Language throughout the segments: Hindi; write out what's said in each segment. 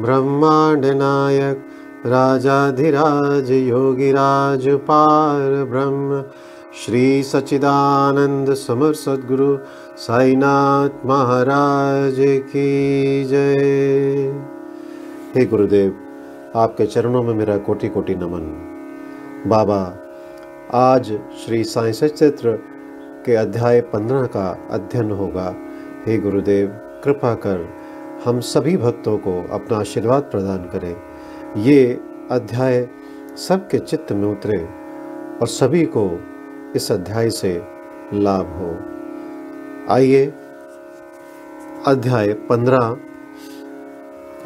ब्रह्मांड नायक राजाधिराज, योगिराज, पार ब्रह्म, श्री सच्चिदानंद समर सद्गुरु, साईनाथ महाराज की जय। हे गुरुदेव, आपके चरणों में मेरा कोटि कोटि नमन। बाबा, आज श्री साई सचित्र के अध्याय पंद्रह का अध्ययन होगा। हे गुरुदेव, कृपा कर। हम सभी भक्तों को अपना आशीर्वाद प्रदान करें। ये अध्याय सबके चित्त में उतरे और सभी को इस अध्याय से लाभ हो। आइए अध्याय पंद्रह,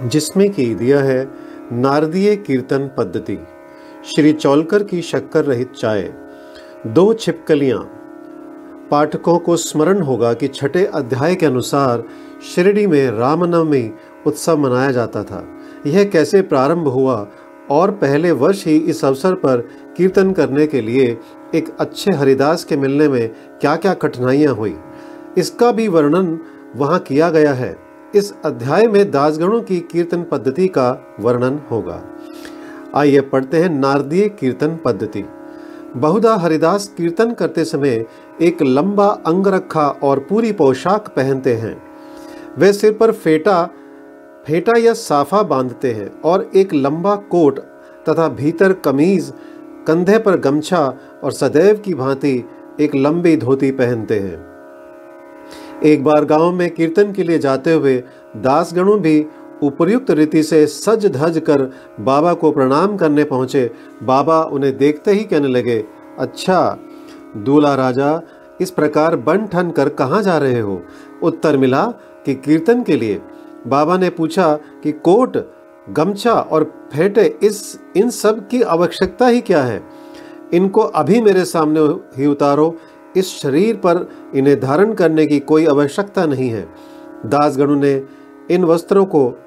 जिसमें की दिया है नारदीय कीर्तन पद्धति। श्री चौलकर की शक्कर रहित चाय, दो छिपकलियाँ पाठकों को स्मरण होगा कि छठे अध्याय के अनुसार शिरडी में रामनवमी उत्सव मनाया जाता था। यह कैसे प्रारंभ हुआ और पहले वर्ष ही इस अवसर पर कीर्तन करने के लिए एक अच्छे हरिदास के मिलने में क्या क्या कठिनाइयाँ हुई, इसका भी वर्णन वहाँ किया गया है। इस अध्याय में दासगणों की कीर्तन पद्धति का वर्णन होगा। आइए पढ़ते हैं नारदीय कीर्तन पद्धति। बहुधा हरिदास कीर्तन करते समय एक लंबा अंगरखा और पूरी पोशाक पहनते हैं। वे सिर पर फेटा फेटा या साफा बांधते हैं और एक लंबा कोट तथा भीतर कमीज, कंधे पर गमछा और सदैव की भांति एक लंबी धोती पहनते हैं। एक बार गाँव में कीर्तन के लिए जाते हुए दासगणों भी उपर्युक्त रीति से सज धज कर बाबा को प्रणाम करने पहुँचे। बाबा उन्हें देखते ही कहने लगे अच्छा दूल्हा राजा, इस प्रकार बन ठन कर कहाँ जा रहे हो? उत्तर मिला कि कीर्तन के लिए। बाबा ने पूछा कि कोट, गमछा और फेटे इस, इन सब की आवश्यकता ही क्या है? इनको अभी मेरे सामने ही उतारो। इस शरीर पर इन्हें धारण करने की कोई आवश्यकता नहीं है। दासगणु ने इन वस्त्रों को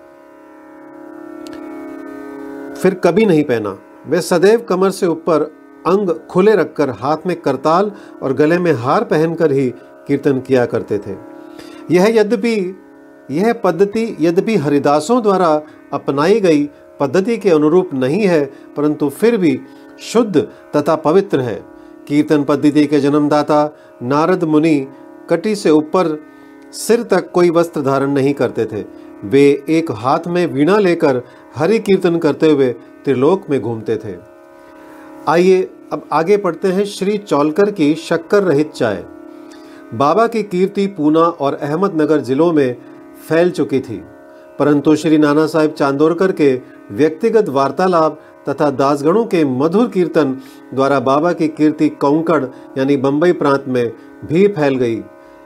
फिर कभी नहीं पहना। वे सदैव कमर से ऊपर अंग खुले रखकर हाथ में करताल और गले में हार पहनकर ही कीर्तन किया करते थे। यह यद्यपि, यह पद्धति यद्यपि हरिदासों द्वारा अपनाई गई पद्धति के अनुरूप नहीं है, परंतु फिर भी शुद्ध तथा पवित्र है। कीर्तन पद्धति के जन्मदाता नारद मुनि कटी से ऊपर सिर तक कोई वस्त्र धारण नहीं करते थे। वे एक हाथ में वीणा लेकर हरि कीर्तन करते हुए त्रिलोक में घूमते थे। आइए, अब आगे पढ़ते हैं श्री चौलकर की शक्कर रहित चाय। बाबा की कीर्ति पूना और अहमदनगर जिलों में फैल चुकी थी, परंतु श्री नाना साहेब चांदोरकर के व्यक्तिगत वार्तालाप तथा दासगणों के मधुर कीर्तन द्वारा बाबा की कीर्ति कोंकण यानी बंबई प्रांत में भी फैल गई।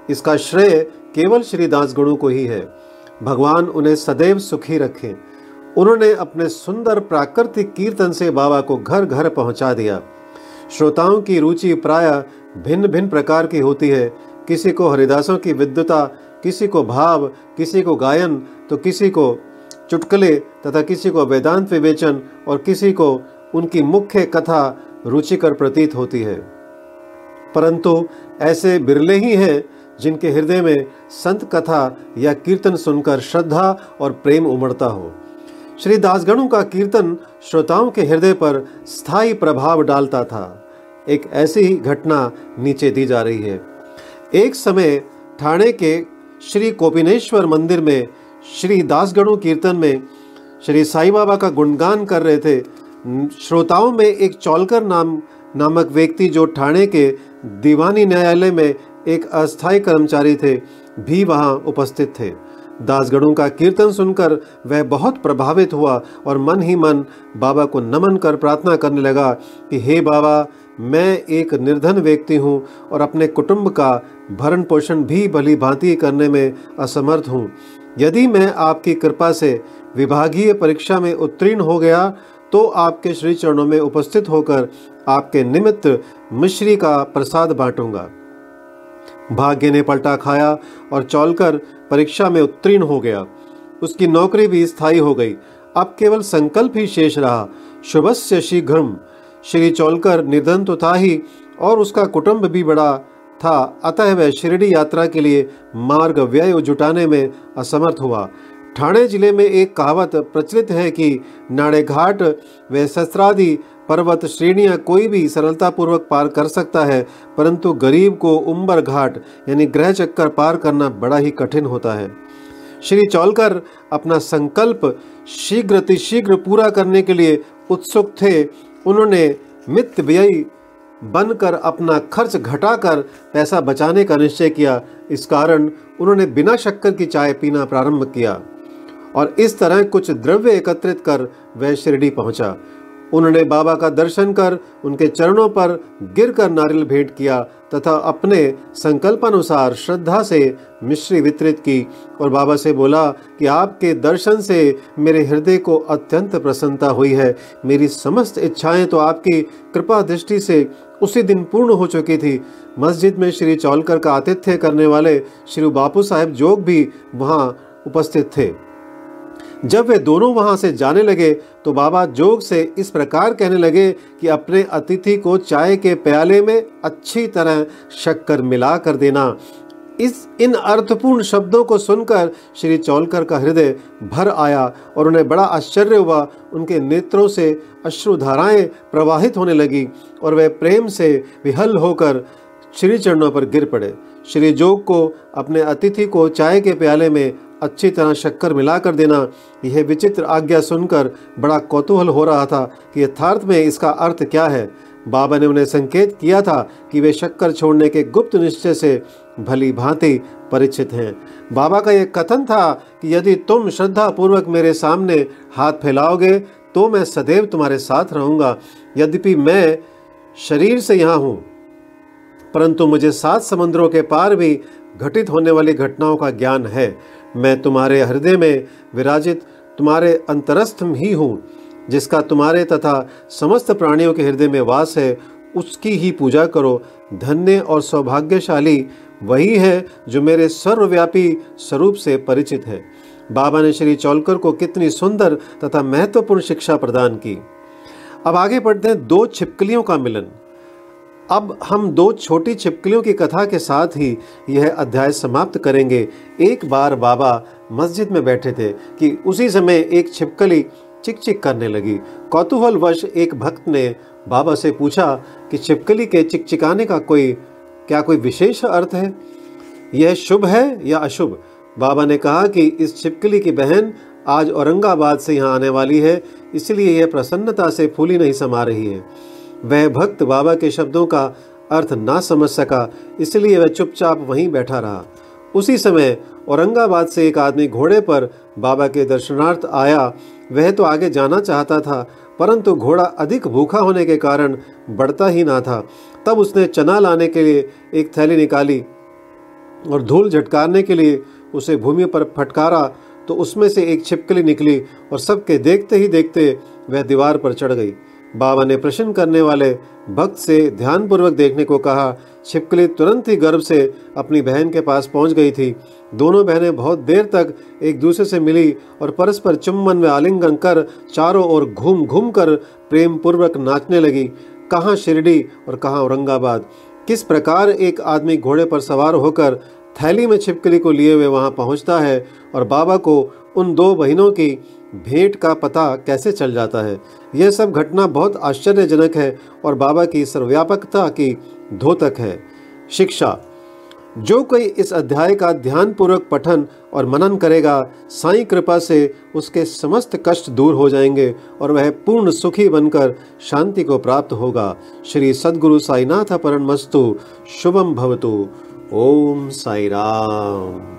इसका श्रेय केवल श्री दासगणों को ही है। भगवान उन्हें सदैव सुखी रखें। उन्होंने अपने सुंदर प्राकृतिक कीर्तन से बाबा को घर घर पहुँचा दिया। श्रोताओं की रुचि प्राय भिन्न भिन्न प्रकार की होती है। किसी को हरिदासों की विद्वता किसी को भाव, किसी को गायन तो किसी को चुटकले तथा किसी को वेदांत विवेचन और किसी को उनकी मुख्य कथा रुचिकर प्रतीत होती है। परंतु ऐसे बिरले ही हैं जिनके हृदय में संत कथा या कीर्तन सुनकर श्रद्धा और प्रेम उमड़ता हो। श्री दासगणों का कीर्तन श्रोताओं के हृदय पर स्थायी प्रभाव डालता था। एक ऐसी ही घटना नीचे दी जा रही है। एक समय ठाणे के श्री कोपिनेश्वर मंदिर में श्री दासगणु कीर्तन में श्री साई बाबा का गुणगान कर रहे थे। श्रोताओं में एक चौलकर नाम, नामक व्यक्ति जो ठाणे के दीवानी न्यायालय में एक अस्थायी कर्मचारी थे, भी वहाँ उपस्थित थे। दासगणों का कीर्तन सुनकर वह बहुत प्रभावित हुआ और मन ही मन बाबा को नमन कर प्रार्थना करने लगा कि, हे बाबा, मैं एक निर्धन व्यक्ति हूँ और अपने कुटुंब का भरण पोषण भी भली भांति करने में असमर्थ हूँ। यदि मैं आपकी कृपा से विभागीय परीक्षा में उत्तीर्ण हो गया तो आपके श्री चरणों में उपस्थित होकर आपके निमित्त मिश्री का प्रसाद बांटूँगा। भाग्य ने पलटा खाया और चौलकर परीक्षा में उत्तीर्ण हो गया। उसकी नौकरी भी स्थायी हो गई। अब केवल संकल्प ही शेष रहा। शुभस्य शीघ्रम श्री चौलकर निधन तो था ही और उसका कुटुंब भी बड़ा था। अतः वह शिरडी यात्रा के लिए मार्ग व्यय जुटाने में असमर्थ हुआ। ठाणे ज़िले में एक कहावत प्रचलित है कि नाड़े घाट व शस्त्रादि पर्वत श्रेणियाँ कोई भी सरलतापूर्वक पार कर सकता है, परंतु गरीब को उम्बर घाट, यानी ग्रह चक्कर पार करना बड़ा ही कठिन होता है। श्री चौलकर अपना संकल्प शीघ्र शीघ्र पूरा करने के लिए उत्सुक थे। उन्होंने मित व्ययी बनकर अपना खर्च घटाकर पैसा बचाने का निश्चय किया। इस कारण उन्होंने बिना शक्कर की चाय पीना प्रारंभ किया और इस तरह कुछ द्रव्य एकत्रित कर वह शिरडी पहुँचा। उन्होंने बाबा का दर्शन कर उनके चरणों पर गिर कर नारियल भेंट किया तथा अपने संकल्पानुसार श्रद्धा से मिश्री वितरित की और बाबा से बोला कि आपके दर्शन से मेरे हृदय को अत्यंत प्रसन्नता हुई है। मेरी समस्त इच्छाएँ तो आपकी कृपा दृष्टि से उसी दिन पूर्ण हो चुकी थी। मस्जिद में श्री चौलकर का आतिथ्य करने वाले श्री बापू साहेब जोग भी वहाँ उपस्थित थे। जब वे दोनों वहाँ से जाने लगे तो बाबा जोग से इस प्रकार कहने लगे कि अपने अतिथि को चाय के प्याले में अच्छी तरह शक्कर मिला कर देना। इस इन अर्थपूर्ण शब्दों को सुनकर श्री चौलकर का हृदय भर आया और उन्हें बड़ा आश्चर्य हुआ। उनके नेत्रों से अश्रुधाराएँ प्रवाहित होने लगी और वे प्रेम से विहल होकर श्री चरणों पर गिर पड़े। श्री जोग को अपने अतिथि को चाय के प्याले में अच्छी तरह शक्कर मिलाकर देना। यह विचित्र आज्ञा सुनकर बड़ा कौतूहल हो रहा था कि यथार्थ में इसका अर्थ क्या है। बाबा ने उन्हें संकेत किया था कि वे शक्कर छोड़ने के गुप्त निश्चय से भली भांति परिचित हैं। बाबा का यह कथन था कि यदि तुम श्रद्धा पूर्वक मेरे सामने हाथ फैलाओगे तो मैं सदैव तुम्हारे साथ रहूँगा। यद्यपि मैं शरीर से यहाँ हूँ, परंतु मुझे सात समुद्रों के पार भी घटित होने वाली घटनाओं का ज्ञान है। मैं तुम्हारे हृदय में विराजित, तुम्हारे अंतरस्थ ही हूँ, जिसका तुम्हारे तथा समस्त प्राणियों के हृदय में वास है, उसकी ही पूजा करो। धन्य और सौभाग्यशाली वही है जो मेरे सर्वव्यापी स्वरूप से परिचित है। बाबा ने श्री चौलकर को कितनी सुंदर तथा महत्वपूर्ण शिक्षा प्रदान की। अब आगे पढ़ते हैं दो छिपकलियों का मिलन। अब हम दो छोटी छिपकलियों की कथा के साथ ही यह अध्याय समाप्त करेंगे। एक बार बाबा मस्जिद में बैठे थे कि उसी समय एक छिपकली चिक चिक करने लगी। कौतूहलवश एक भक्त ने बाबा से पूछा कि छिपकली के चिकचिकाने का कोई, क्या कोई विशेष अर्थ है? यह शुभ है या अशुभ? बाबा ने कहा कि इस छिपकली की बहन आज औरंगाबाद से यहाँ आने वाली है, इसलिए यह प्रसन्नता से फूली नहीं समा रही है। वह भक्त बाबा के शब्दों का अर्थ ना समझ सका, इसलिए वह चुपचाप वहीं बैठा रहा। उसी समय औरंगाबाद से एक आदमी घोड़े पर बाबा के दर्शनार्थ आया। वह तो आगे जाना चाहता था, परंतु घोड़ा अधिक भूखा होने के कारण बढ़ता ही ना था। तब उसने चना लाने के लिए एक थैली निकाली और धूल झटकारने के लिए उसे भूमि पर फटकारा तो उसमें से एक छिपकली निकली और सबके देखते ही देखते वह दीवार पर चढ़ गई। बाबा ने प्रश्न करने वाले भक्त से ध्यानपूर्वक देखने को कहा, छिपकली तुरंत ही गर्भ से अपनी बहन के पास पहुँच गई थी। दोनों बहनें बहुत देर तक एक दूसरे से मिली और परस्पर चुम्बन में आलिंगन कर चारों ओर घूम घूम कर प्रेम पूर्वक नाचने लगी, कहाँ शिरडी और कहाँ औरंगाबाद। किस प्रकार एक आदमी घोड़े पर सवार होकर थैली में छिपकली को लिए हुए वहाँ पहुँचता है और बाबा को उन दो बहनों की भेंट का पता कैसे चल जाता है? यह सब घटना बहुत आश्चर्यजनक है और बाबा की सर्वव्यापकता की धोतक है। शिक्षा। जो कोई इस अध्याय का ध्यानपूर्वक पठन और मनन करेगा, साई कृपा से उसके समस्त कष्ट दूर हो जाएँगे और वह पूर्ण सुखी बनकर शांति को प्राप्त होगा। श्री सदगुरु साईनाथ परम मस्तु शुभम भवतु। ओम साई राम